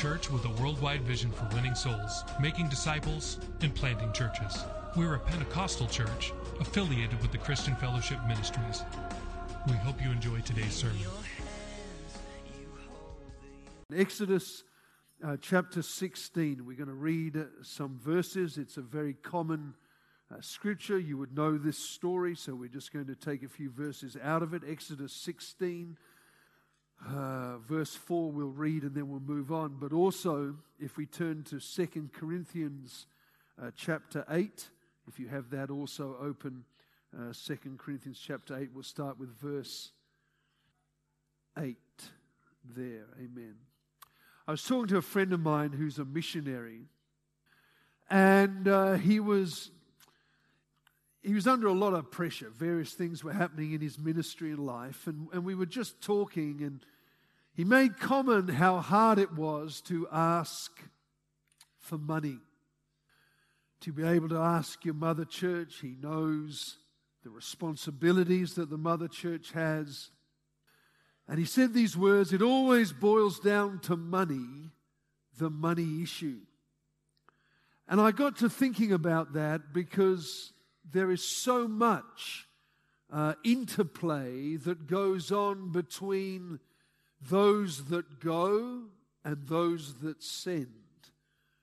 Church with a worldwide vision for winning souls, making disciples, and planting churches. We're a Pentecostal church affiliated with the Christian Fellowship Ministries. We hope you enjoy today's sermon. Exodus uh, chapter 16. We're going to read some verses. It's a very common uh, scripture. You would know this story, so we're just going to take a few verses out of it. Exodus 16, uh, verse 4, we'll read and then we'll move on. But also, if we turn to Second Corinthians uh, chapter 8, if you have that also open, uh, Corinthians chapter 8, we'll start with verse 8 there. Amen. I was talking to a friend of mine who's a missionary, and uh, he was he was under a lot of pressure. Various things were happening in his ministry and life, and, and we were just talking, and he made comment how hard it was to ask for money. To be able to ask your mother church, he knows the responsibilities that the mother church has. And he said these words it always boils down to money, the money issue. And I got to thinking about that because there is so much uh, interplay that goes on between those that go and those that send,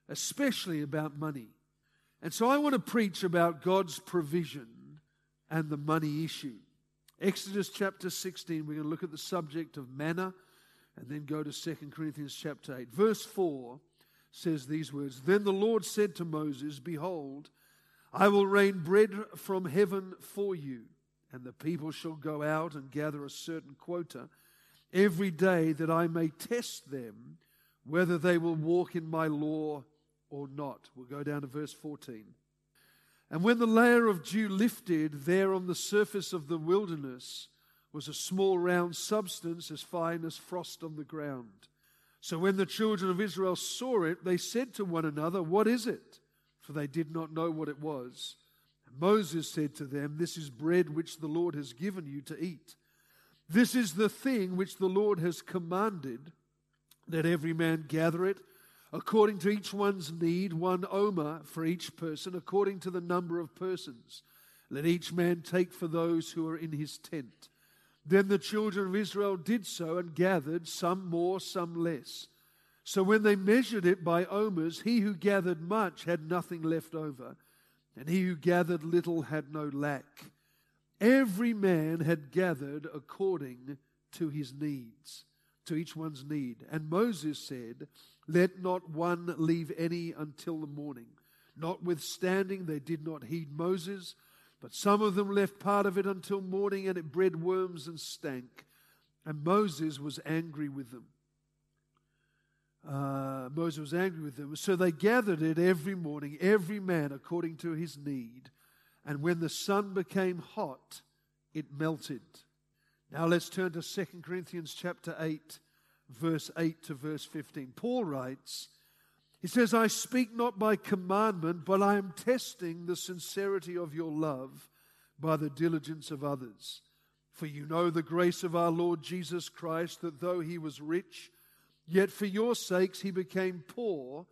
especially about money. And so I want to preach about God's provision and the money issue. Exodus chapter 16, we're going to look at the subject of manna and then go to 2 Corinthians chapter 8. Verse 4 says these words Then the Lord said to Moses, Behold, I will rain bread from heaven for you, and the people shall go out and gather a certain quota every day that I may test them whether they will walk in my law or not. We'll go down to verse 14. And when the layer of dew lifted, there on the surface of the wilderness was a small round substance as fine as frost on the ground. So when the children of Israel saw it, they said to one another, What is it? For they did not know what it was. And Moses said to them, This is bread which the Lord has given you to eat. This is the thing which the Lord has commanded, that every man gather it according to each one's need, one omer for each person, according to the number of persons. Let each man take for those who are in his tent. Then the children of Israel did so and gathered, some more, some less. So when they measured it by omers, he who gathered much had nothing left over, and he who gathered little had no lack. Every man had gathered according to his needs, to each one's need. And Moses said, Let not one leave any until the morning. Notwithstanding, they did not heed Moses, but some of them left part of it until morning, and it bred worms and stank. And Moses was angry with them. Uh, Moses was angry with them. So they gathered it every morning, every man according to his need. And when the sun became hot, it melted. Now let's turn to 2 Corinthians chapter 8, verse 8 to verse 15. Paul writes, he says, I speak not by commandment, but I am testing the sincerity of your love by the diligence of others. For you know the grace of our Lord Jesus Christ, that though he was rich, yet for your sakes he became poor,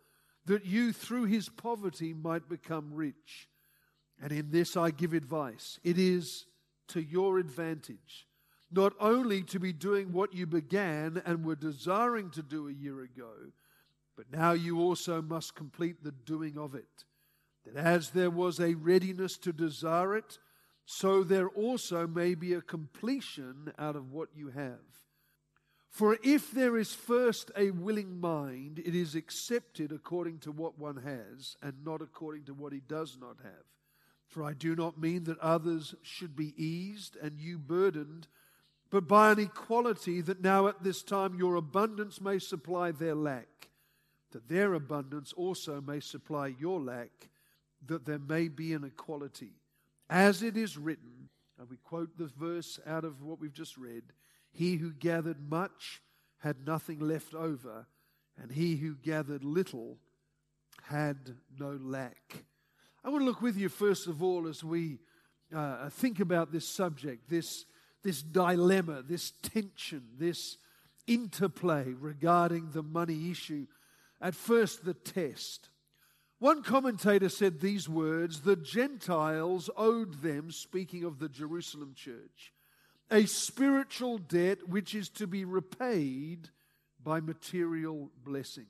that you through his poverty might become rich. And in this I give advice. It is to your advantage, not only to be doing what you began and were desiring to do a year ago, but now you also must complete the doing of it. That as there was a readiness to desire it, so there also may be a completion out of what you have. For if there is first a willing mind, it is accepted according to what one has, and not according to what he does not have. For I do not mean that others should be eased and you burdened, but by an equality that now at this time your abundance may supply their lack, that their abundance also may supply your lack, that there may be an equality. As it is written, and we quote the verse out of what we've just read He who gathered much had nothing left over, and he who gathered little had no lack. I want to look with you, first of all, as we uh, think about this subject, this, this dilemma, this tension, this interplay regarding the money issue. At first, the test. One commentator said these words the Gentiles owed them, speaking of the Jerusalem church, a spiritual debt which is to be repaid by material blessing.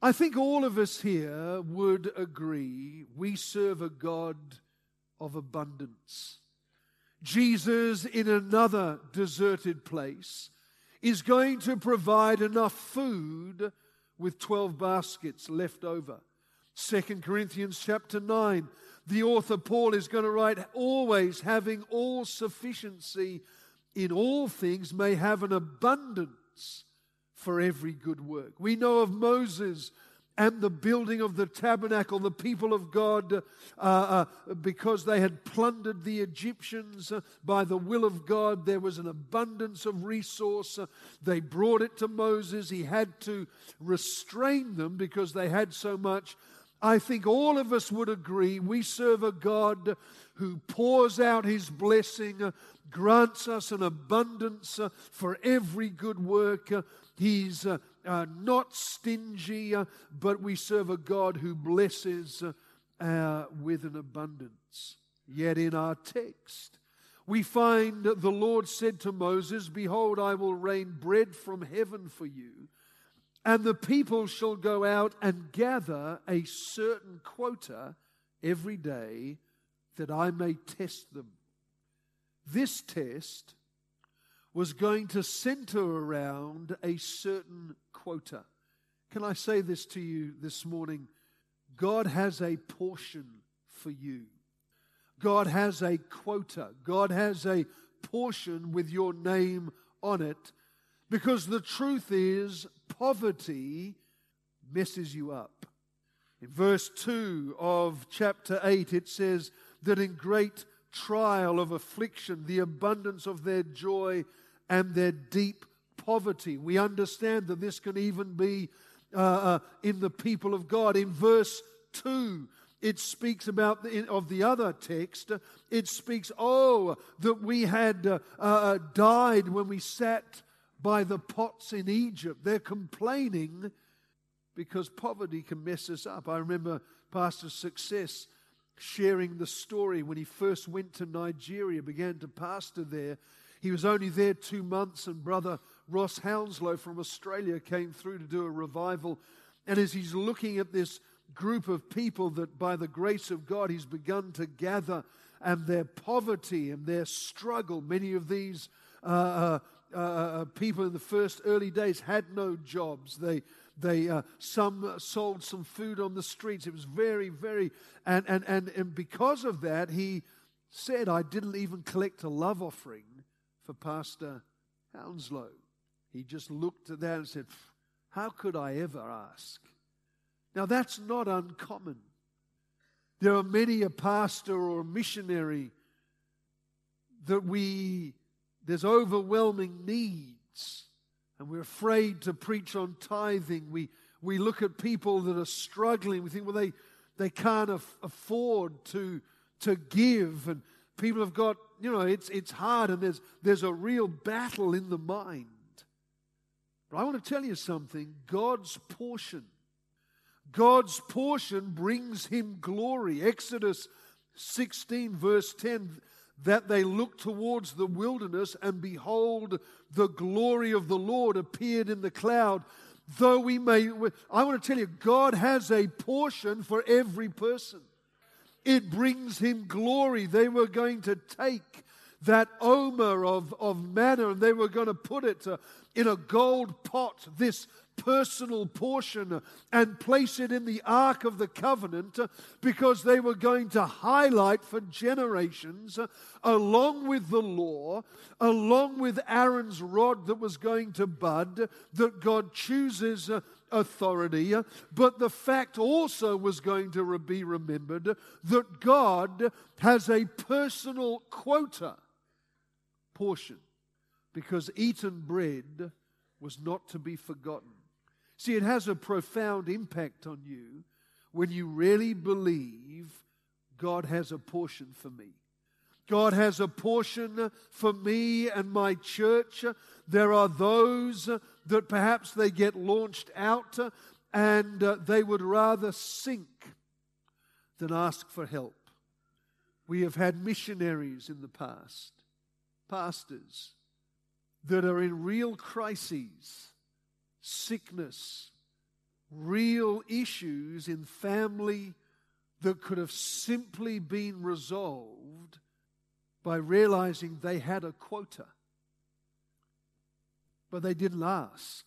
I think all of us here would agree we serve a God of abundance. Jesus, in another deserted place, is going to provide enough food with 12 baskets left over. 2 Corinthians chapter 9, the author Paul is going to write, always having all sufficiency in all things may have an abundance for every good work. We know of Moses and the building of the tabernacle, the people of God, uh, uh, because they had plundered the Egyptians uh, by the will of God, there was an abundance of resource. Uh, they brought it to Moses. He had to restrain them because they had so much. I think all of us would agree we serve a God who pours out his blessing, grants us an abundance for every good work. He's uh, not stingy, but we serve a God who blesses uh, with an abundance. Yet in our text, we find the Lord said to Moses, Behold, I will rain bread from heaven for you, and the people shall go out and gather a certain quota every day that I may test them. This test was going to center around a certain quota. Can I say this to you this morning? God has a portion for you. God has a quota. God has a portion with your name on it because the truth is, poverty messes you up. In verse 2 of chapter 8, it says that in great trial of affliction, the abundance of their joy and their deep poverty. We understand that this can even be uh, uh, in the people of God. In verse 2, it speaks about the, of the other text. It speaks, oh, that we had uh, uh, died when we sat by the pots in Egypt. They're complaining because poverty can mess us up. I remember Pastor Success sharing the story when he first went to Nigeria, began to pastor there. He was only there two months, and Brother Ross Hounslow from Australia came through to do a revival. And as he's looking at this group of people that by the grace of God he's begun to gather and their poverty and their struggle, many of these uh, uh, uh, uh people in the first early days had no jobs. They, they uh, some sold some food on the streets. It was very, very, and, and, and, and because of that, he said, I didn't even collect a love offering for Pastor Hounslow. He just looked at that and said, How could I ever ask? Now, that's not uncommon. There are many a pastor or a missionary that we, there's overwhelming needs, and we're afraid to preach on tithing. We, we look at people that are struggling. We think, well, they, they can't af- afford to, to give. And people have got, you know, it's, it's hard, and there's, there's a real battle in the mind. But I want to tell you something God's portion, God's portion brings him glory. Exodus 16, verse 10 that they looked towards the wilderness, and behold, the glory of the Lord appeared in the cloud. Though we may, I want to tell you, God has a portion for every person. It brings him glory. They were going to take that omer of, of manna, and they were going to put it uh, in a gold pot, this personal portion, and place it in the Ark of the Covenant uh, because they were going to highlight for generations, uh, along with the law, along with Aaron's rod that was going to bud, that God chooses uh, authority, but the fact also was going to be remembered that God has a personal quota portion because eaten bread was not to be forgotten. See, it has a profound impact on you when you really believe God has a portion for me. God has a portion for me and my church. There are those that perhaps they get launched out and uh, they would rather sink than ask for help. We have had missionaries in the past, pastors, that are in real crises, sickness, real issues in family that could have simply been resolved by realizing they had a quota. But they didn't ask.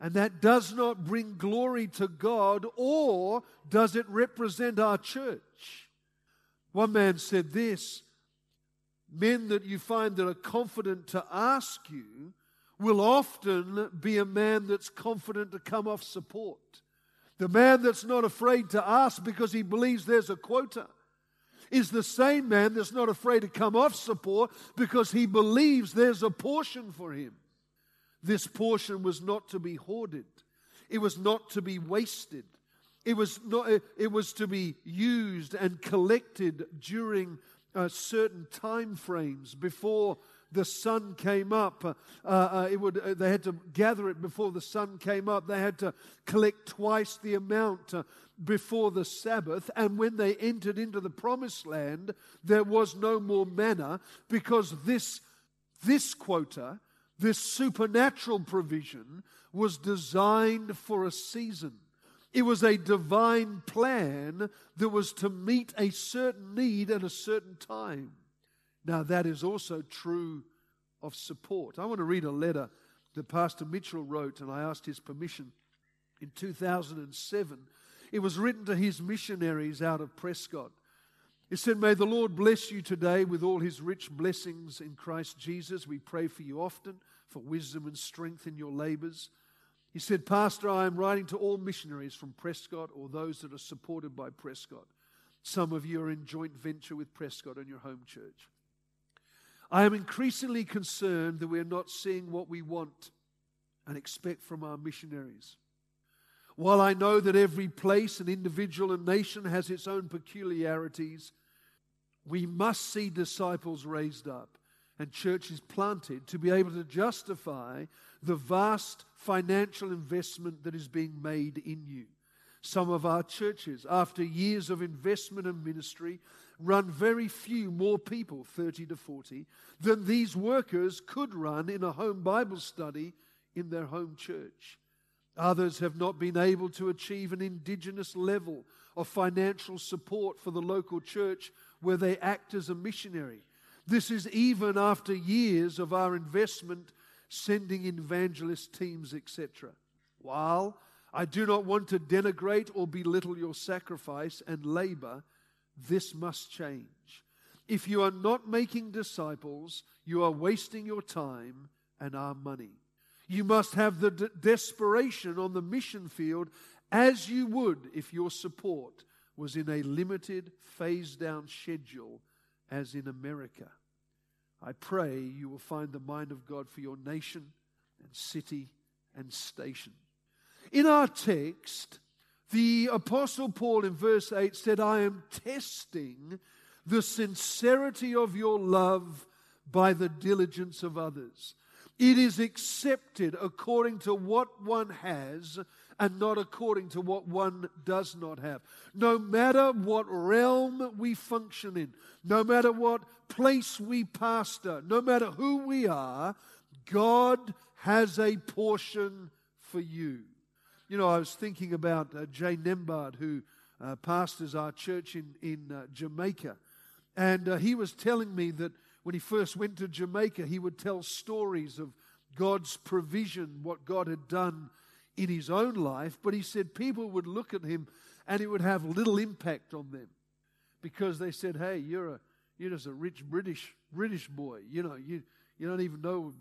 And that does not bring glory to God, or does it represent our church? One man said this Men that you find that are confident to ask you will often be a man that's confident to come off support. The man that's not afraid to ask because he believes there's a quota is the same man that's not afraid to come off support because he believes there's a portion for him. This portion was not to be hoarded, it was not to be wasted. It was, not, it was to be used and collected during uh, certain time frames before the sun came up. Uh, uh, it would, uh, they had to gather it before the sun came up. They had to collect twice the amount uh, before the Sabbath. And when they entered into the promised land, there was no more manna because this, this quota, this supernatural provision, was designed for a season. It was a divine plan that was to meet a certain need at a certain time. Now, that is also true of support. I want to read a letter that Pastor Mitchell wrote, and I asked his permission in 2007. It was written to his missionaries out of Prescott. It said, May the Lord bless you today with all his rich blessings in Christ Jesus. We pray for you often for wisdom and strength in your labors. He said, Pastor, I am writing to all missionaries from Prescott or those that are supported by Prescott. Some of you are in joint venture with Prescott and your home church. I am increasingly concerned that we're not seeing what we want and expect from our missionaries. While I know that every place and individual and nation has its own peculiarities, we must see disciples raised up and churches planted to be able to justify the vast financial investment that is being made in you. Some of our churches, after years of investment and ministry, run very few more people, 30 to 40, than these workers could run in a home Bible study in their home church. Others have not been able to achieve an indigenous level of financial support for the local church where they act as a missionary. This is even after years of our investment sending evangelist teams, etc. While I do not want to denigrate or belittle your sacrifice and labor, this must change. If you are not making disciples, you are wasting your time and our money. You must have the de- desperation on the mission field as you would if your support was in a limited, phased down schedule as in America. I pray you will find the mind of God for your nation and city and station. In our text, the Apostle Paul in verse 8 said, I am testing the sincerity of your love by the diligence of others. It is accepted according to what one has and not according to what one does not have. No matter what realm we function in, no matter what place we pastor, no matter who we are, God has a portion for you. You know, I was thinking about uh, Jay Nembard, who uh, pastors our church in, in uh, Jamaica. And uh, he was telling me that when he first went to Jamaica, he would tell stories of God's provision, what God had done in his own life. But he said people would look at him and it would have little impact on them because they said, "Hey, you're a you're just a rich British British boy. You know, you you don't even know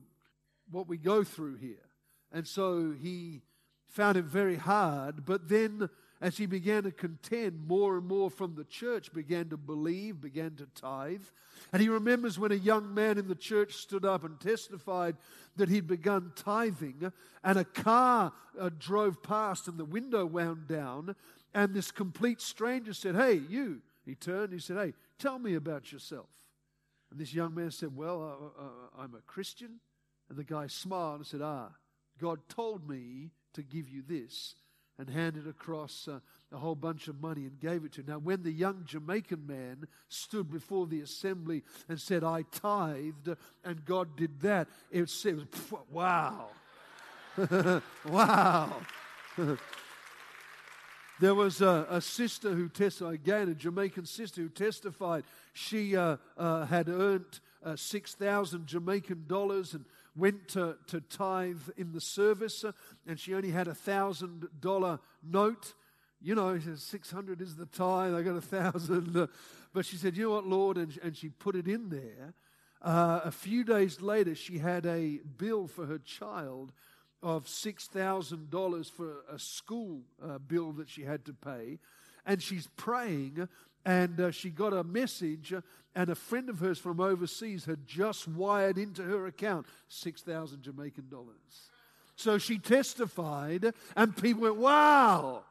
what we go through here." And so he found it very hard. But then, as he began to contend, more and more from the church began to believe, began to tithe. And he remembers when a young man in the church stood up and testified that he'd begun tithing, and a car uh, drove past and the window wound down, and this complete stranger said, Hey, you. He turned, he said, Hey, tell me about yourself. And this young man said, Well, uh, uh, I'm a Christian. And the guy smiled and said, Ah, God told me to give you this and handed across uh, a whole bunch of money and gave it to. Him. Now, when the young Jamaican man stood before the assembly and said, I tithed and God did that, it it wow. wow. there was a, a, sister who testified, again, a Jamaican sister who testified. She uh, uh, had earned uh, 6,000 Jamaican dollars and went to, to tithe in the service, uh, and she only had a thousand dollar note. You know, she said, 600 is the tithe, I got a thousand. Uh, but she said, You know what, Lord? And, and she put it in there. Uh, a few days later, she had a bill for her child of $6,000 for a school uh, bill that she had to pay. And she's praying, and uh, she got a message, uh, and a friend of hers from overseas had just wired into her account 6,000 Jamaican dollars. So she testified, and people went, Wow!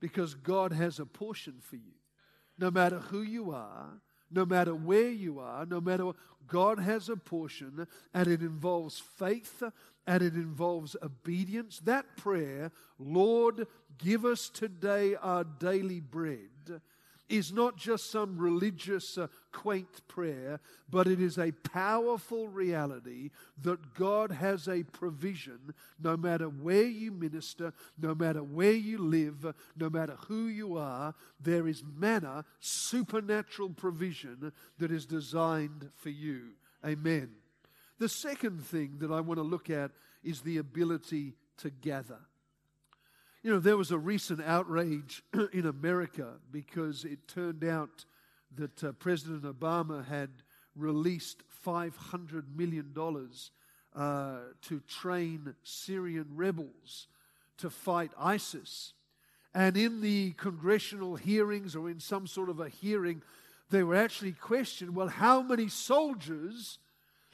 Because God has a portion for you. No matter who you are, no matter where you are, no matter what, God has a portion, and it involves faith and it involves obedience. That prayer, Lord, give us today our daily bread, is not just some religious, uh, quaint prayer, but it is a powerful reality that God has a provision no matter where you minister, no matter where you live, no matter who you are. There is manna, supernatural provision that is designed for you. Amen. The second thing that I want to look at is the ability to gather. You know, there was a recent outrage in America because it turned out that uh, President Obama had released $500 million uh, to train Syrian rebels to fight ISIS. And in the congressional hearings or in some sort of a hearing, they were actually questioned well, how many soldiers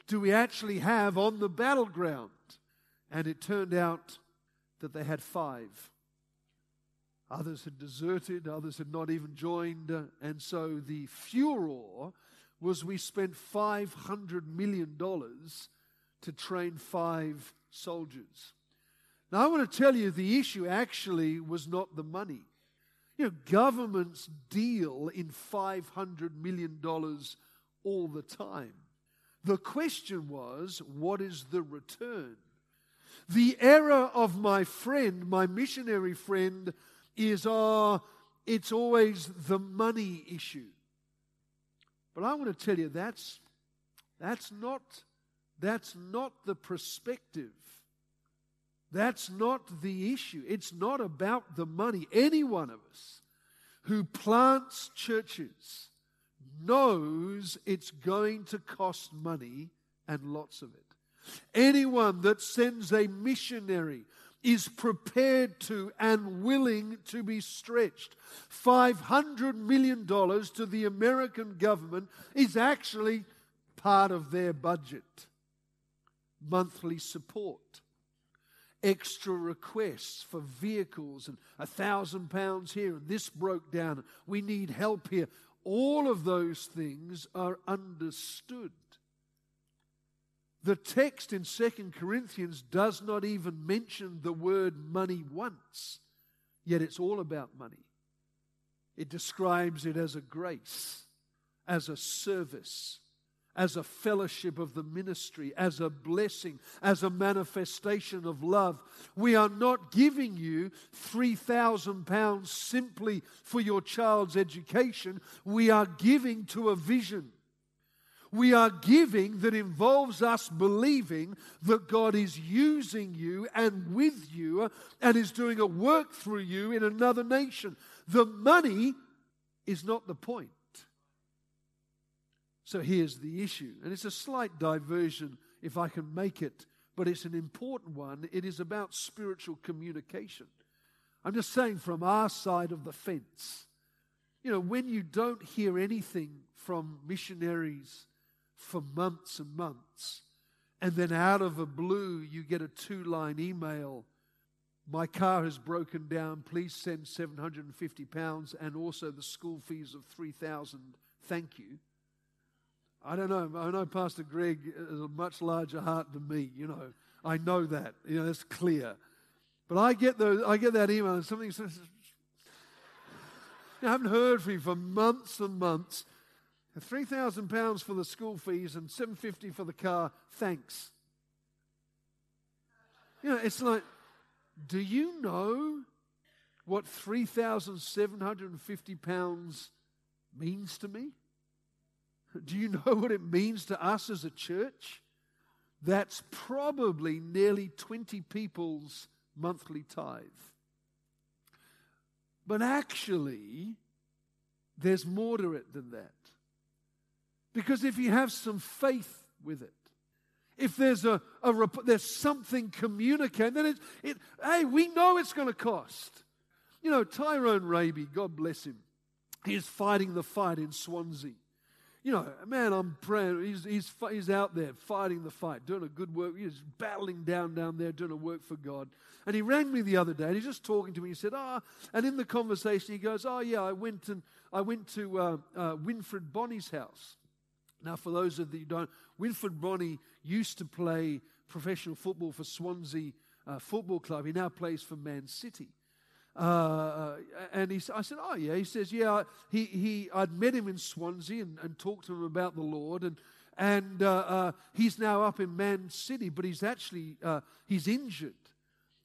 do we actually have on the battleground? And it turned out that they had five. Others had deserted, others had not even joined. And so the furor was we spent $500 million to train five soldiers. Now, I want to tell you the issue actually was not the money. You know, governments deal in $500 million all the time. The question was, what is the return? The error of my friend, my missionary friend, is, oh, it's always the money issue. But I want to tell you that's, that's, not, that's not the perspective. That's not the issue. It's not about the money. Any one of us who plants churches knows it's going to cost money and lots of it. Anyone that sends a missionary is prepared to and willing to be stretched. $500 million to the American government is actually part of their budget. Monthly support, extra requests for vehicles, and a thousand pounds here, and this broke down. We need help here. All of those things are understood. The text in Second Corinthians does not even mention the word money once, yet it's all about money. It describes it as a grace, as a service, as a fellowship of the ministry, as a blessing, as a manifestation of love. We are not giving you £3,000 simply for your child's education. We are giving to a vision. We are giving that involves us believing that God is using you and with you and is doing a work through you in another nation. The money is not the point. So here's the issue. And it's a slight diversion if I can make it, but it's an important one. It is about spiritual communication. I'm just saying from our side of the fence. You know, when you don't hear anything from missionaries for months and months, and then out of a blue you get a two line email my car has broken down. Please send 750 pounds and also the school fees of 3,000. Thank you. I don't know. I know Pastor Greg has a much larger heart than me. You know, I know that. You know, that's clear. But I get those. I get that email, and something says, "I haven't heard from you for months and months. Three thousand pounds for the school fees and seven fifty for the car. Thanks." You know, it's like, do you know what three thousand seven hundred and fifty pounds means to me? Do you know what it means to us as a church? That's probably nearly 20 people's monthly tithe. But actually, there's more to it than that. Because if you have some faith with it, if there's a, a there's something communicated, then it, it hey, we know it's going to cost. You know, Tyrone Raby, God bless him, he's fighting the fight in Swansea you know, man, I'm praying. He's, he's, he's out there fighting the fight, doing a good work. He's battling down down there, doing a work for God. And he rang me the other day, and he's just talking to me. He said, "Ah," and in the conversation, he goes, "Oh yeah, I went and I went to uh, uh, Wilfried Bony's house." Now, for those of you who don't, Wilfried Bony used to play professional football for Swansea uh, Football Club. He now plays for Man City. Uh, uh, and he, I said, Oh, yeah. He says, Yeah, he, he, I'd met him in Swansea and, and talked to him about the Lord. And, and uh, uh, he's now up in Man City, but he's actually, uh, he's injured.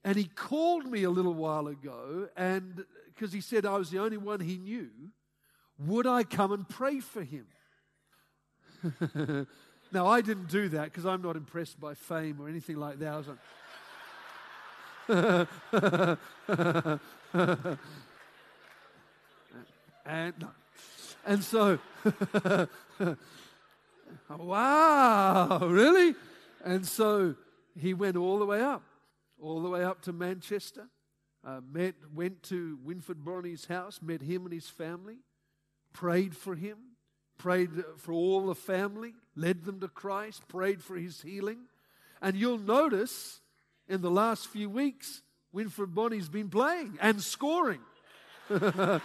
And he called me a little while ago, and because he said I was the only one he knew, would I come and pray for him? now, I didn't do that because I'm not impressed by fame or anything like that. I was like, and, no. and so, wow, really? And so he went all the way up, all the way up to Manchester. Uh, met, went to Wilfried Bony's house, met him and his family, prayed for him, prayed for all the family, led them to Christ, prayed for his healing. And you'll notice in the last few weeks, Wilfried Bony's been playing and scoring. now,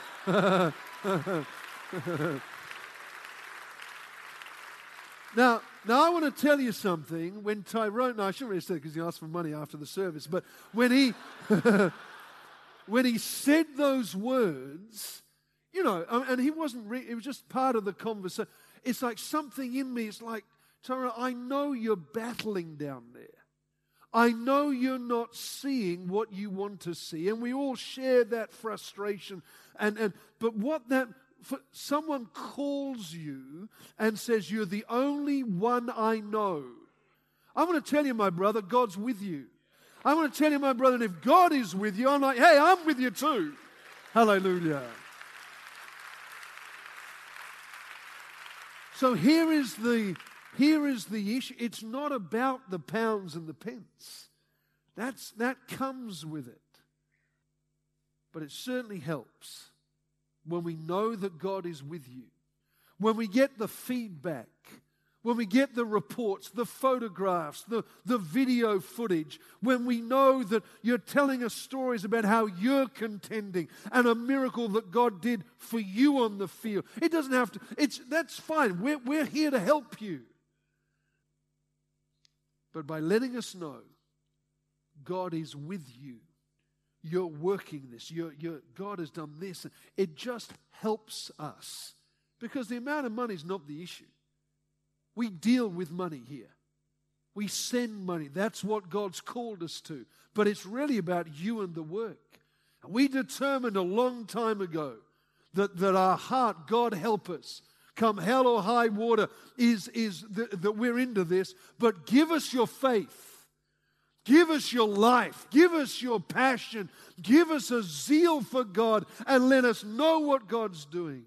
now I want to tell you something. When Tyrone, no, I shouldn't really say because he asked for money after the service, but when he when he said those words, you know, and he wasn't. Re- it was just part of the conversation. It's like something in me. It's like Tyrone, I know you're battling down there. I know you're not seeing what you want to see, and we all share that frustration. And, and but what that someone calls you and says you're the only one I know. I want to tell you, my brother, God's with you. I want to tell you, my brother, and if God is with you, I'm like, hey, I'm with you too. Hallelujah. So here is the here is the issue. It's not about the pounds and the pence. That's, that comes with it. But it certainly helps when we know that God is with you, when we get the feedback, when we get the reports, the photographs, the, the video footage, when we know that you're telling us stories about how you're contending and a miracle that God did for you on the field. It doesn't have to, it's, that's fine. We're, we're here to help you. But by letting us know God is with you, you're working this, you're, you're, God has done this, it just helps us. Because the amount of money is not the issue. We deal with money here. We send money. That's what God's called us to. But it's really about you and the work. We determined a long time ago that, that our heart, God help us, come hell or high water, is, is that we're into this. But give us your faith. Give us your life. Give us your passion. Give us a zeal for God and let us know what God's doing.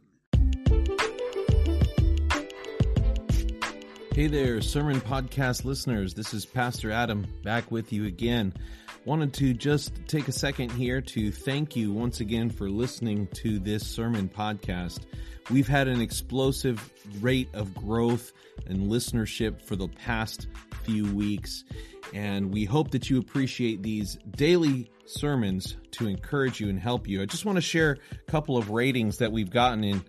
Hey there, Sermon Podcast listeners. This is Pastor Adam back with you again. Wanted to just take a second here to thank you once again for listening to this sermon podcast. We've had an explosive rate of growth and listenership for the past few weeks, and we hope that you appreciate these daily sermons to encourage you and help you. I just want to share a couple of ratings that we've gotten in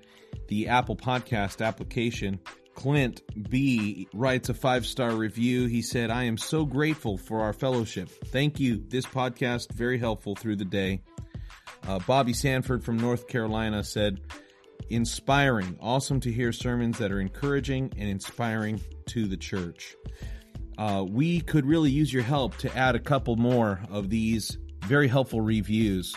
the Apple Podcast application. Clint B writes a five star review. He said, I am so grateful for our fellowship. Thank you. This podcast, very helpful through the day. Uh, Bobby Sanford from North Carolina said, inspiring. Awesome to hear sermons that are encouraging and inspiring to the church. Uh, we could really use your help to add a couple more of these very helpful reviews.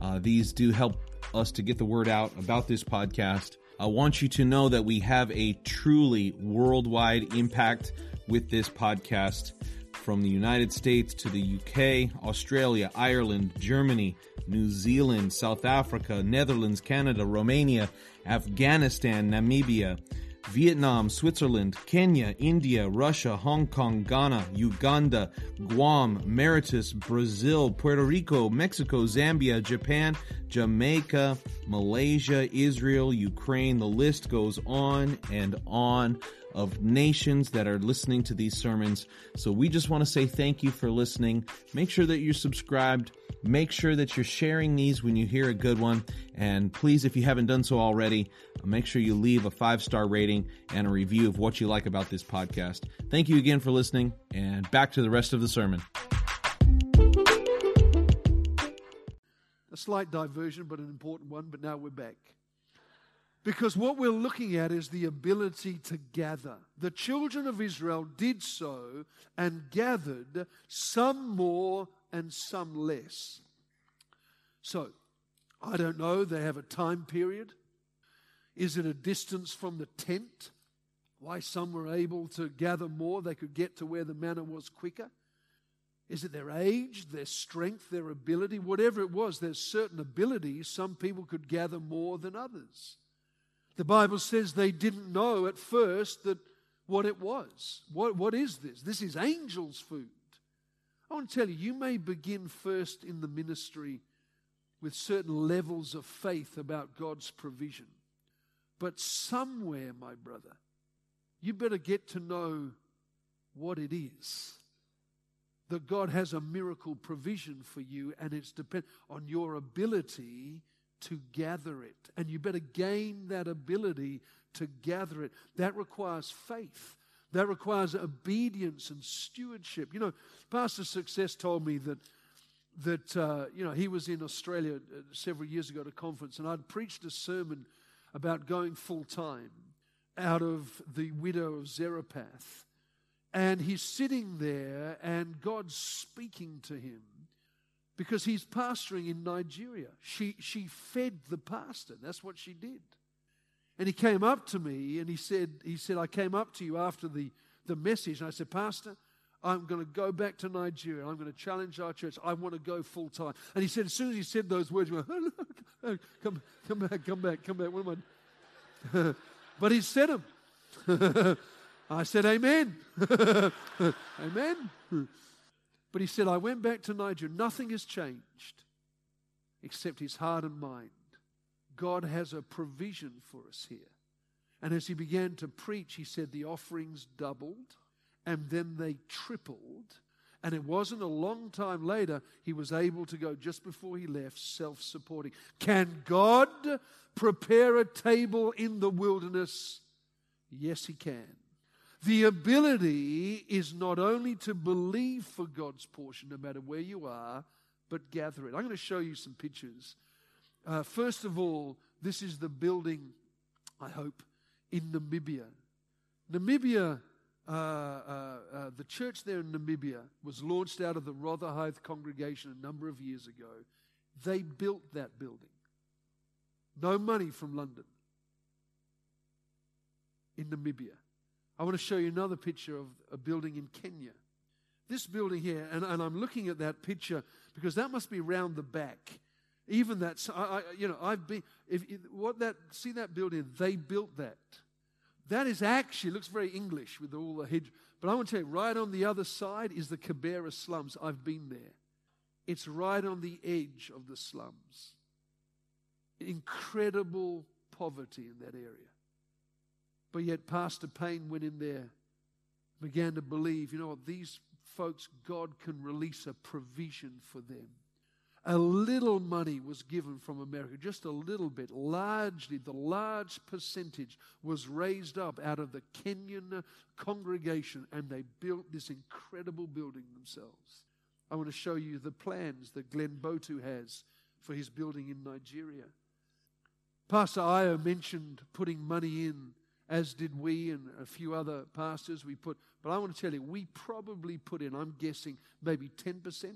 Uh, these do help us to get the word out about this podcast. I want you to know that we have a truly worldwide impact with this podcast. From the United States to the UK, Australia, Ireland, Germany, New Zealand, South Africa, Netherlands, Canada, Romania, Afghanistan, Namibia, Vietnam, Switzerland, Kenya, India, Russia, Hong Kong, Ghana, Uganda, Guam, Mauritius, Brazil, Puerto Rico, Mexico, Zambia, Japan, Jamaica, Malaysia, Israel, Ukraine. The list goes on and on of nations that are listening to these sermons. So we just want to say thank you for listening. Make sure that you're subscribed. Make sure that you're sharing these when you hear a good one. And please, if you haven't done so already, make sure you leave a five star rating and a review of what you like about this podcast. Thank you again for listening, and back to the rest of the sermon. A slight diversion, but an important one. But now we're back. Because what we're looking at is the ability to gather. The children of Israel did so and gathered, some more and some less. So, I don't know, they have a time period. Is it a distance from the tent? Why some were able to gather more, they could get to where the manna was quicker? Is it their age, their strength, their ability? Whatever it was, there's certain abilities. Some people could gather more than others. The Bible says they didn't know at first that what it was. What, what is this? This is angels' food. I want to tell you, you may begin first in the ministry with certain levels of faith about God's provision. But somewhere, my brother, you better get to know what it is. That God has a miracle provision for you, and it's dependent on your ability to gather it. And you better gain that ability to gather it. That requires faith. That requires obedience and stewardship. You know, Pastor Success told me that that uh, you know he was in Australia uh, several years ago at a conference, and I'd preached a sermon about going full time out of the widow of Zarephath, and he's sitting there, and God's speaking to him because he's pastoring in Nigeria. She she fed the pastor. That's what she did. And he came up to me and he said, he said, I came up to you after the, the message, and I said, Pastor, I'm going to go back to Nigeria. I'm going to challenge our church. I want to go full time. And he said, as soon as he said those words, he went, oh, come, come back, come back, come back. What am I? but he said them. I said, Amen. Amen. But he said, I went back to Nigeria. Nothing has changed except his heart and mind. God has a provision for us here. And as he began to preach, he said the offerings doubled and then they tripled. And it wasn't a long time later, he was able to go just before he left, self supporting. Can God prepare a table in the wilderness? Yes, he can. The ability is not only to believe for God's portion, no matter where you are, but gather it. I'm going to show you some pictures. Uh, first of all, this is the building, I hope, in Namibia. Namibia, uh, uh, uh, the church there in Namibia was launched out of the Rotherhithe congregation a number of years ago. They built that building. No money from London in Namibia. I want to show you another picture of a building in Kenya. This building here, and, and I'm looking at that picture because that must be round the back. Even that, I, I, you know, I've been, if, if, what that, see that building, they built that. That is actually, looks very English with all the hedge. But I want to tell you, right on the other side is the Kibera slums. I've been there. It's right on the edge of the slums. Incredible poverty in that area. But yet, Pastor Payne went in there, began to believe, you know what, these folks, God can release a provision for them. A little money was given from America, just a little bit. Largely, the large percentage was raised up out of the Kenyan congregation, and they built this incredible building themselves. I want to show you the plans that Glenn Botu has for his building in Nigeria. Pastor Io mentioned putting money in, as did we and a few other pastors. We put, but I want to tell you, we probably put in, I'm guessing, maybe 10%.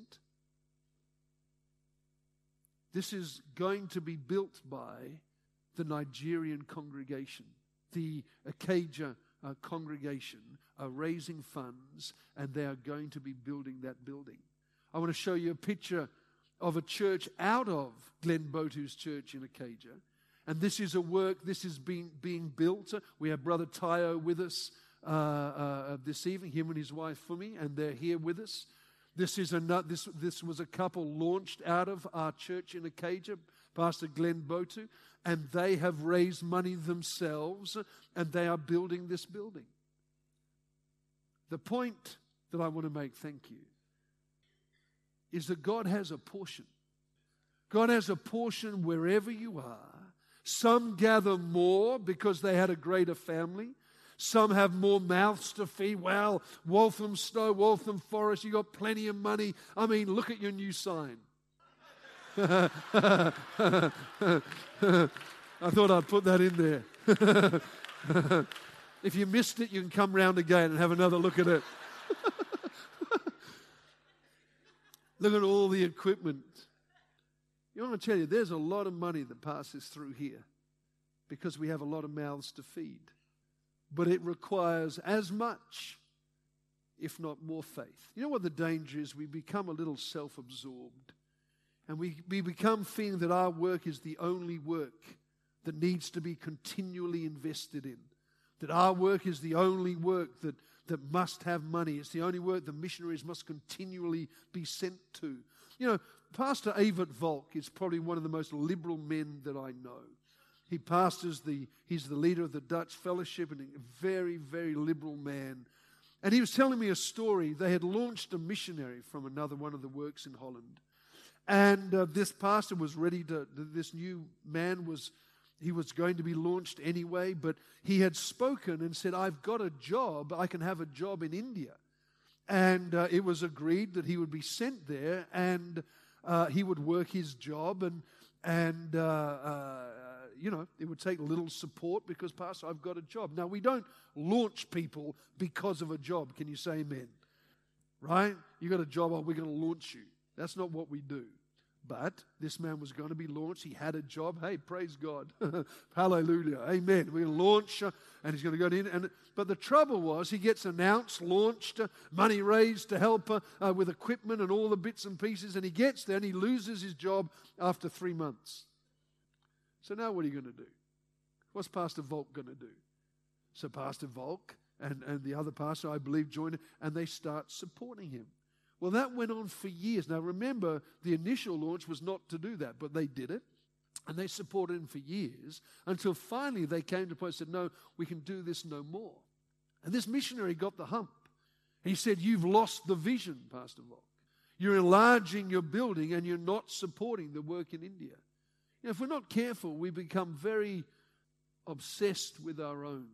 This is going to be built by the Nigerian congregation. The Ikeja uh, congregation are raising funds and they are going to be building that building. I want to show you a picture of a church out of Glenn Botu's church in Ikeja. And this is a work, this is being, being built. We have Brother Tayo with us uh, uh, this evening, him and his wife Fumi, and they're here with us. This, is a, this, this was a couple launched out of our church in Ikeja, Pastor Glenn Botu, and they have raised money themselves and they are building this building. The point that I want to make, thank you, is that God has a portion. God has a portion wherever you are. Some gather more because they had a greater family. Some have more mouths to feed. Well, Walthamstow, Waltham Forest, you got plenty of money. I mean, look at your new sign. I thought I'd put that in there. if you missed it, you can come round again and have another look at it. look at all the equipment. You want to tell you, there's a lot of money that passes through here because we have a lot of mouths to feed but it requires as much, if not more, faith. You know what the danger is? We become a little self absorbed. And we, we become feeling that our work is the only work that needs to be continually invested in. That our work is the only work that, that must have money. It's the only work the missionaries must continually be sent to. You know, Pastor Evert Volk is probably one of the most liberal men that I know. He pastors the, he's the leader of the Dutch fellowship and a very, very liberal man. And he was telling me a story. They had launched a missionary from another one of the works in Holland. And uh, this pastor was ready to, this new man was, he was going to be launched anyway, but he had spoken and said, I've got a job. I can have a job in India. And uh, it was agreed that he would be sent there and uh, he would work his job. And, and uh, uh, you know, it would take little support because, Pastor, I've got a job. Now, we don't launch people because of a job. Can you say amen? Right? You got a job, oh, we're going to launch you. That's not what we do. But this man was going to be launched. He had a job. Hey, praise God. Hallelujah. Amen. To launch, uh, and he's going to go in. And, but the trouble was, he gets announced, launched, uh, money raised to help uh, uh, with equipment and all the bits and pieces. And he gets there and he loses his job after three months. So now what are you going to do? What's Pastor Volk going to do? So Pastor Volk and, and the other pastor, I believe, join and they start supporting him. Well, that went on for years. Now, remember, the initial launch was not to do that, but they did it. And they supported him for years until finally they came to a point and said, No, we can do this no more. And this missionary got the hump. He said, You've lost the vision, Pastor Volk. You're enlarging your building and you're not supporting the work in India. You know, if we're not careful, we become very obsessed with our own.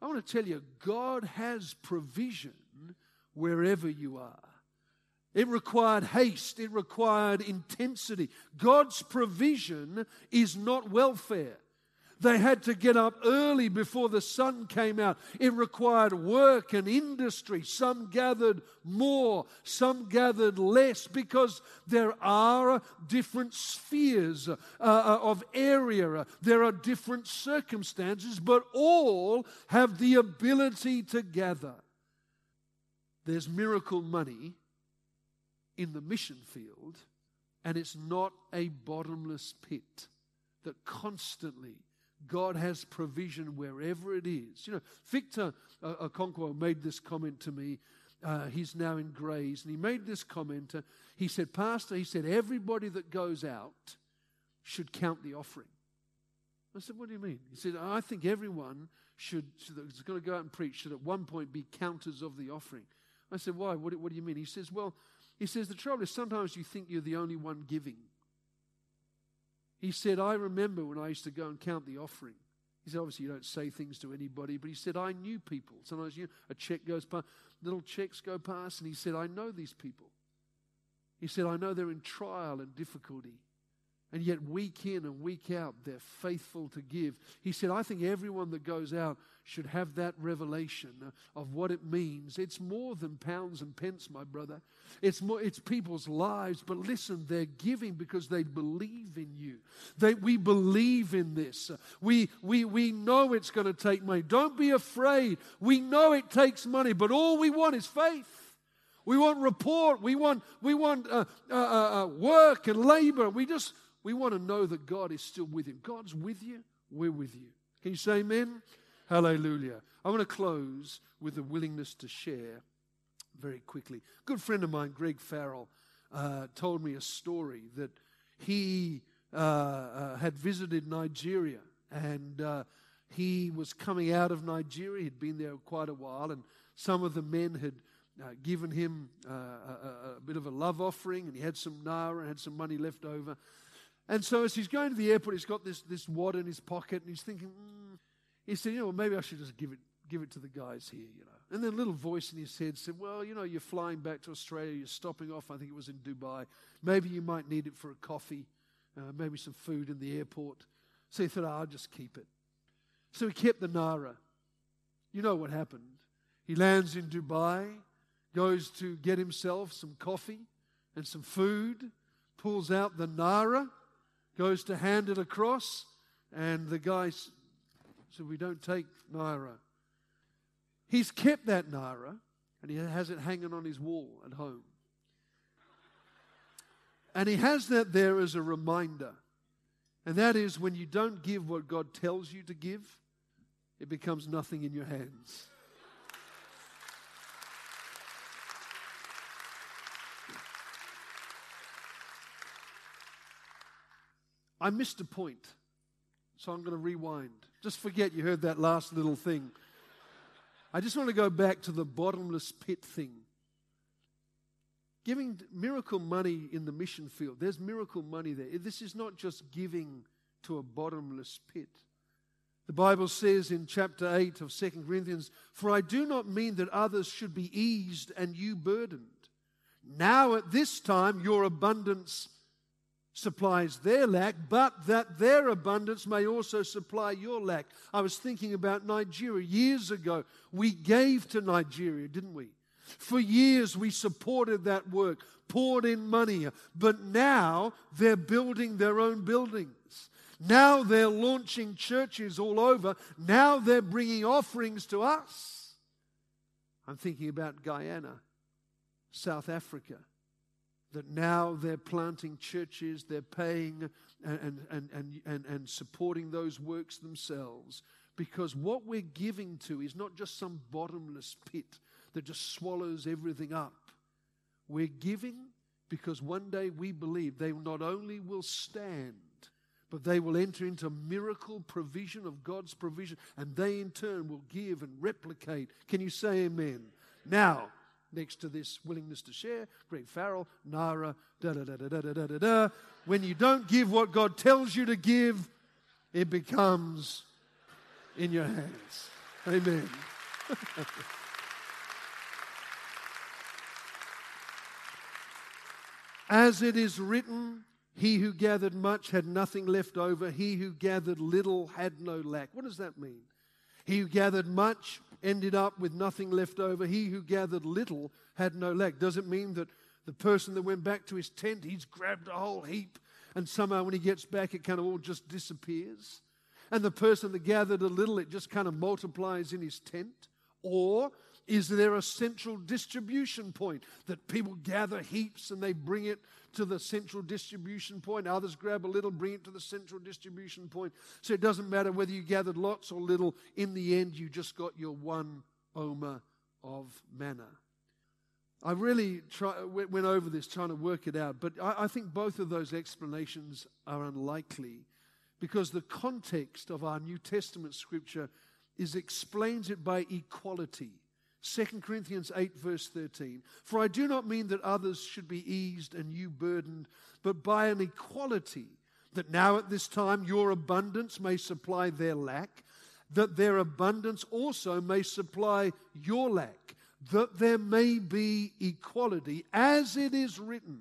I want to tell you, God has provision wherever you are. It required haste, it required intensity. God's provision is not welfare. They had to get up early before the sun came out. It required work and industry. Some gathered more, some gathered less, because there are different spheres uh, uh, of area. There are different circumstances, but all have the ability to gather. There's miracle money in the mission field, and it's not a bottomless pit that constantly God has provision wherever it is. You know, Victor Okonkwo made this comment to me. Uh, he's now in Grays, and he made this comment. Uh, he said, Pastor, he said, everybody that goes out should count the offering. I said, What do you mean? He said, I think everyone should, should that's going to go out and preach should at one point be counters of the offering. I said, Why? What, what do you mean? He says, Well, he says, The trouble is sometimes you think you're the only one giving. He said, I remember when I used to go and count the offering. He said, obviously, you don't say things to anybody, but he said, I knew people. Sometimes you know, a check goes past, little checks go past, and he said, I know these people. He said, I know they're in trial and difficulty. And yet, week in and week out, they're faithful to give. He said, I think everyone that goes out should have that revelation of what it means. It's more than pounds and pence, my brother. It's more, it's people's lives. But listen, they're giving because they believe in you. They, we believe in this. We, we, we know it's going to take money. Don't be afraid. We know it takes money, but all we want is faith. We want report. We want, we want uh, uh, uh, work and labor. We just we want to know that God is still with you. God's with you, we're with you. Can you say amen? Hallelujah. I want to close with a willingness to share very quickly. A good friend of mine, Greg Farrell, uh, told me a story that he uh, uh, had visited Nigeria and uh, he was coming out of Nigeria. He'd been there quite a while, and some of the men had uh, given him uh, a, a, bit of a love offering, and he had some naira and had some money left over. And so as he's going to the airport, he's got this, this wad in his pocket and he's thinking, mm. he said, you know, well, maybe I should just give it, give it to the guys here, you know. And then a little voice in his head said, well, you know, you're flying back to Australia, you're stopping off, I think it was in Dubai. Maybe you might need it for a coffee, uh, maybe some food in the airport. So he thought, oh, I'll just keep it. So he kept the Naira. You know what happened. He lands in Dubai, goes to get himself some coffee and some food, pulls out the Naira goes to hand it across, and the guy said, We don't take Naira. He's kept that Naira, and he has it hanging on his wall at home. And he has that there as a reminder. And that is when you don't give what God tells you to give, it becomes nothing in your hands. I missed a point, so I'm going to rewind. Just forget you heard that last little thing. I just want to go back to the bottomless pit thing. Giving miracle money in the mission field, there's miracle money there. This is not just giving to a bottomless pit. The Bible says in chapter 8 of 2 Corinthians, For I do not mean that others should be eased and you burdened. Now at this time your abundance supplies their lack, but that their abundance may also supply your lack. I was thinking about Nigeria. Years ago, we gave to Nigeria, didn't we? For years, we supported that work, poured in money, but now they're building their own buildings. Now they're launching churches all over. Now they're bringing offerings to us. I'm thinking about Guyana, South Africa that now they're planting churches, they're paying and, and, and, and, and supporting those works themselves. Because what we're giving to is not just some bottomless pit that just swallows everything up. We're giving because one day we believe they not only will stand, but they will enter into miracle provision of God's provision, and they in turn will give and replicate. Can you say amen? Now, next to this willingness to share. Greg Farrell, Naira, da da da da da da da da. When you don't give what God tells you to give, it becomes in your hands. Amen. As it is written, He who gathered much had nothing left over. He who gathered little had no lack. What does that mean? He who gathered much ended up with nothing left over. He who gathered little had no lack. Does it mean that the person that went back to his tent, he's grabbed a whole heap, and somehow when he gets back, it kind of all just disappears? And the person that gathered a little, it just kind of multiplies in his tent? Or is there a central distribution point that people gather heaps and they bring it to the central distribution point? Others grab a little, bring it to the central distribution point. So it doesn't matter whether you gathered lots or little, in the end, you just got your one omer of manna. I really try, went over this trying to work it out, but I, I think both of those explanations are unlikely because the context of our New Testament scripture is explains it by equality. 2 Corinthians 8, verse 13. For I do not mean that others should be eased and you burdened, but by an equality, that now at this time your abundance may supply their lack, that their abundance also may supply your lack, that there may be equality, as it is written.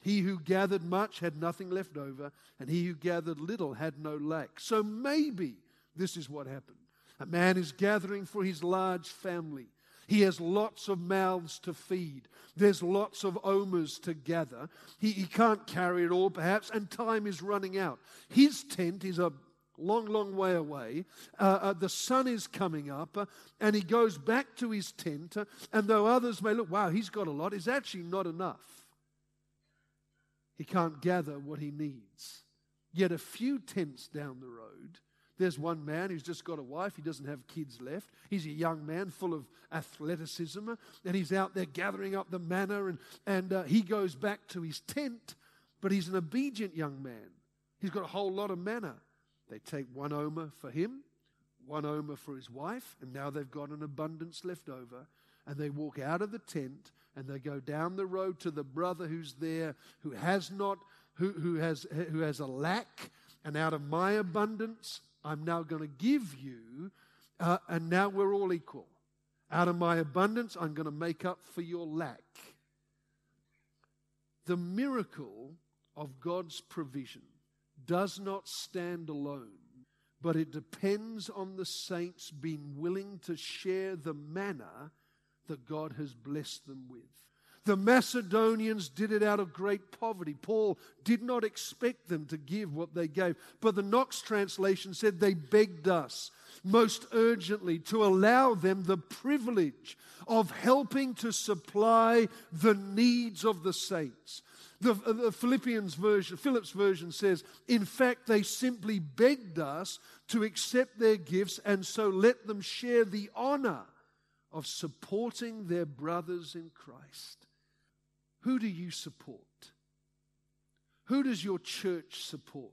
He who gathered much had nothing left over, and he who gathered little had no lack. So maybe this is what happened. A man is gathering for his large family. He has lots of mouths to feed. There's lots of omers to gather. He, he can't carry it all, perhaps, and time is running out. His tent is a long, long way away. Uh, uh, the sun is coming up, uh, and he goes back to his tent. Uh, and though others may look, wow, he's got a lot, it's actually not enough. He can't gather what he needs. Yet a few tents down the road, there's one man who's just got a wife. He doesn't have kids left. He's a young man full of athleticism, and he's out there gathering up the manna, and, and uh, he goes back to his tent, but he's an obedient young man. He's got a whole lot of manna. They take one omer for him, one omer for his wife, and now they've got an abundance left over. And they walk out of the tent and they go down the road to the brother who's there, who has not, who, who has who has a lack, and out of my abundance, I'm now going to give you, uh, and now we're all equal. Out of my abundance, I'm going to make up for your lack. The miracle of God's provision does not stand alone, but it depends on the saints being willing to share the manna that God has blessed them with. The Macedonians did it out of great poverty. Paul did not expect them to give what they gave. But the Knox translation said they begged us most urgently to allow them the privilege of helping to supply the needs of the saints. The, uh, the, Philippians version, Philip's version says, in fact, they simply begged us to accept their gifts and so let them share the honor of supporting their brothers in Christ. Who do you support? Who does your church support?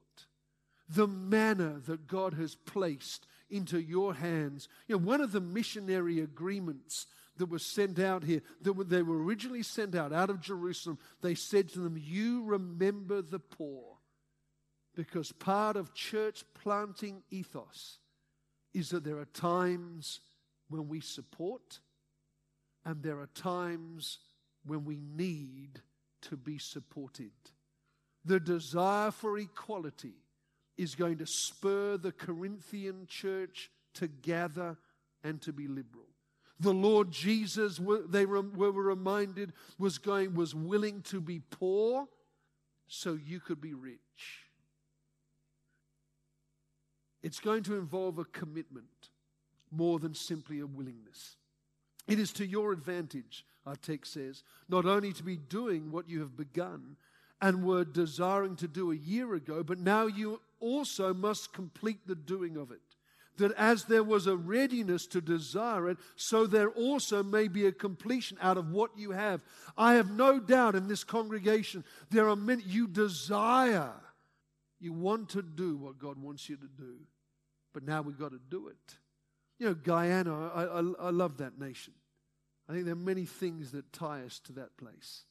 The manner that God has placed into your hands. You know, one of the missionary agreements that was sent out here, that they were originally sent out out of Jerusalem, they said to them, You remember the poor. Because part of church planting ethos is that there are times when we support, and there are times when we need to be supported. The desire for equality is going to spur the Corinthian church to gather and to be liberal. The Lord Jesus, they were reminded, was going, was willing to be poor so you could be rich. It's going to involve a commitment more than simply a willingness. It is to your advantage, our text says, not only to be doing what you have begun and were desiring to do a year ago, but now you also must complete the doing of it. That as there was a readiness to desire it, so there also may be a completion out of what you have. I have no doubt in this congregation, there are many, you desire, you want to do what God wants you to do, but now we've got to do it. You know, Guyana, I, I, I love that nation. I think there are many things that tie us to that place.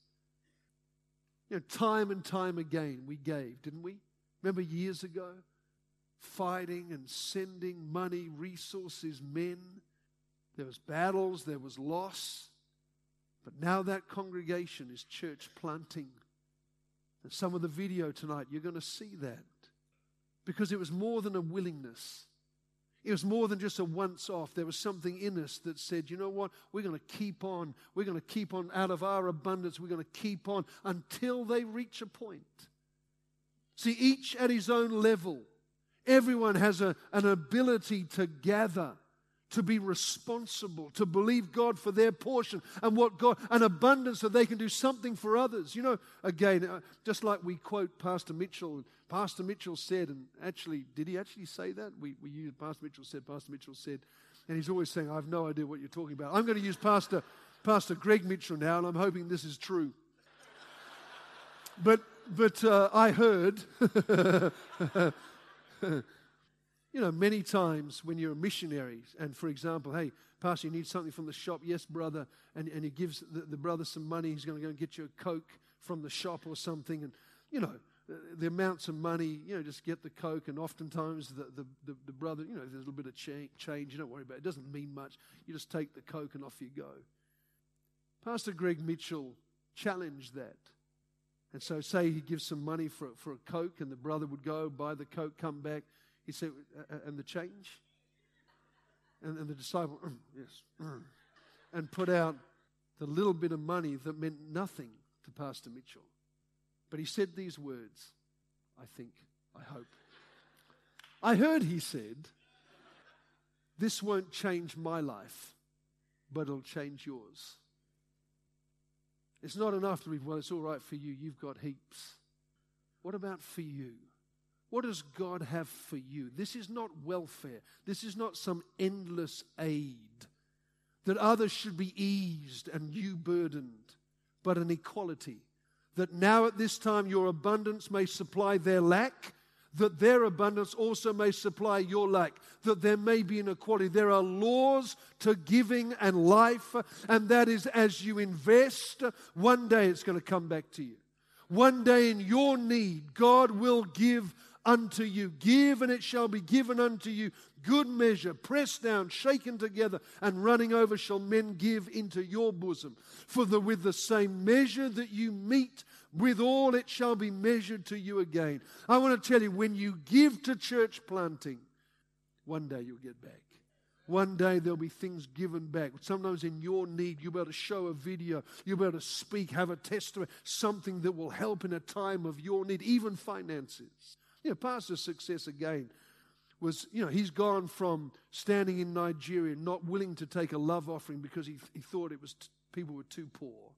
You know, time and time again we gave, didn't we? Remember years ago? Fighting and sending money, resources, men. There was battles, there was loss. But now that congregation is church planting. And some of the video tonight, you're going to see that. Because it was more than a willingness. It was more than just a once off. There was something in us that said, you know what? We're going to keep on. We're going to keep on out of our abundance. We're going to keep on until they reach a point. See, each at his own level. Everyone has a, an ability to gather, to be responsible, to believe God for their portion and what God, an abundance so they can do something for others. You know, again, uh, just like we quote Pastor Mitchell, Pastor Mitchell said, and actually, did he actually say that? We, we used Pastor Mitchell said, Pastor Mitchell said, and he's always saying, I have no idea what you're talking about. I'm going to use Pastor, Pastor Greg Mitchell now, and I'm hoping this is true. But, but uh, I heard, you know, many times when you're a missionary, and for example, hey, Pastor, you need something from the shop. Yes, brother. And, and he gives the, the brother some money. He's going to go and get you a Coke from the shop or something. And, you know, the, the amounts of money, you know, just get the Coke. And oftentimes the, the, the, the brother, you know, there's a little bit of cha- change. You don't worry about it. It doesn't mean much. You just take the Coke and off you go. Pastor Greg Mitchell challenged that. And so, say he gives some money for, for a Coke, and the brother would go buy the Coke, come back. He said, "Uh, uh, and the change? And, and the disciple, "Mm, yes, mm," and put out the little bit of money that meant nothing to Pastor Mitchell. But he said these words, I think, I hope. I heard he said, This won't change my life, but it'll change yours. It's not enough to be, well, it's all right for you, you've got heaps. What about for you? What does God have for you? This is not welfare. This is not some endless aid that others should be eased and you burdened, but an equality. That now at this time your abundance may supply their lack, that their abundance also may supply your lack, that there may be an equality. There are laws to giving and life, and that is as you invest, one day it's going to come back to you. One day in your need, God will give unto you. Give, and it shall be given unto you. Good measure, pressed down, shaken together, and running over shall men give into your bosom. For the, with the same measure that you meet, with all it shall be measured to you again. I want to tell you, when you give to church planting, one day you'll get back. One day there'll be things given back. Sometimes in your need, you'll be able to show a video, you'll be able to speak, have a testimony, something that will help in a time of your need, even finances. You know, Pastor Success again was, you know, he's gone from standing in Nigeria, not willing to take a love offering because he, he thought it was t- people were too poor,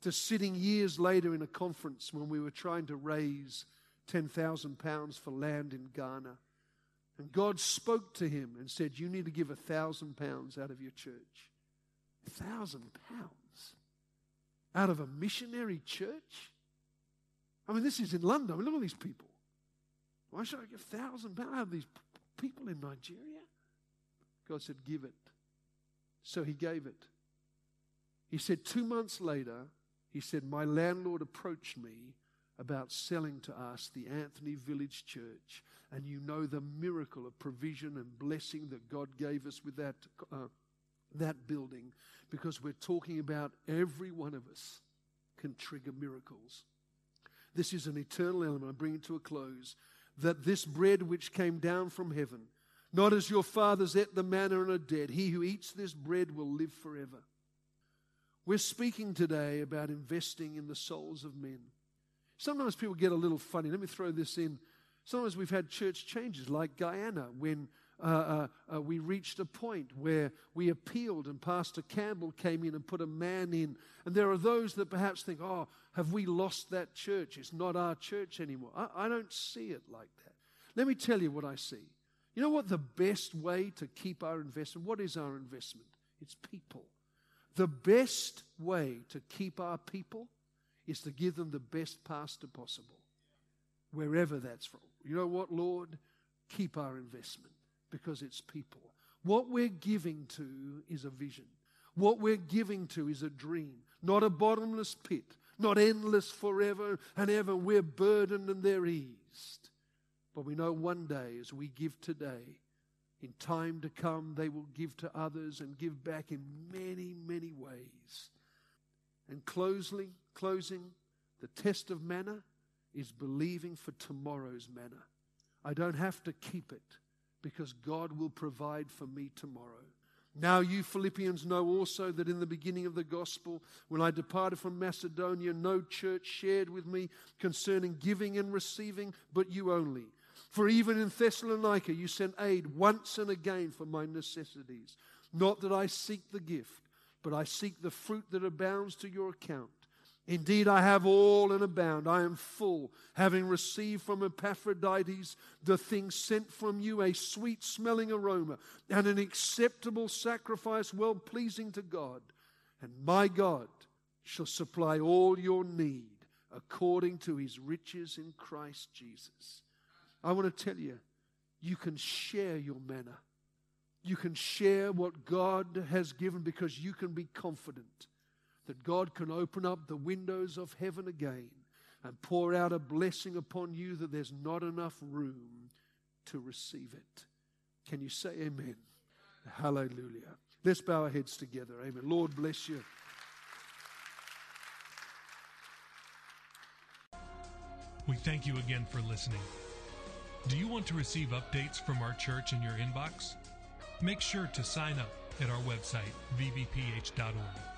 to sitting years later in a conference when we were trying to raise 10,000 pounds for land in Ghana. And God spoke to him and said, You need to give a thousand pounds out of your church. A thousand pounds? Out of a missionary church? I mean, this is in London. I mean, look at these people. Why should I give a thousand pounds of these people in Nigeria? God said, Give it. So he gave it. He said, Two months later, he said, My landlord approached me about selling to us the Anthony Village Church. And you know the miracle of provision and blessing that God gave us with that, uh, that building because we're talking about every one of us can trigger miracles. This is an eternal element. I bring it to a close. That this bread which came down from heaven, not as your fathers ate the manna and are dead, he who eats this bread will live forever. We're speaking today about investing in the souls of men. Sometimes people get a little funny. Let me throw this in. Sometimes we've had church changes, like Guyana, when uh, uh, we reached a point where we appealed and Pastor Campbell came in and put a man in. And there are those that perhaps think, oh, have we lost that church? It's not our church anymore. I, I don't see it like that. Let me tell you what I see. You know what the best way to keep our investment? What is our investment? It's people. The best way to keep our people is to give them the best pastor possible, wherever that's from. You know what, Lord? Keep our investment because it's people. What we're giving to is a vision. What we're giving to is a dream, not a bottomless pit, not endless forever and ever. We're burdened and they're eased. But we know one day as we give today, in time to come, they will give to others and give back in many, many ways. And closely, closing, the test of manna is believing for tomorrow's manna. I don't have to keep it because God will provide for me tomorrow. Now, you Philippians know also that in the beginning of the gospel, when I departed from Macedonia, no church shared with me concerning giving and receiving, but you only. For even in Thessalonica, you sent aid once and again for my necessities. Not that I seek the gift, but I seek the fruit that abounds to your account. Indeed, I have all and abound. I am full, having received from Epaphroditus the thing sent from you, a sweet smelling aroma and an acceptable sacrifice, well pleasing to God. And my God shall supply all your need according to his riches in Christ Jesus. I want to tell you, you can share your manna. You can share what God has given because you can be confident that God can open up the windows of heaven again and pour out a blessing upon you that there's not enough room to receive it. Can you say amen? Hallelujah. Let's bow our heads together. Amen. Lord bless you. We thank you again for listening. Do you want to receive updates from our church in your inbox? Make sure to sign up at our website, vbph.org.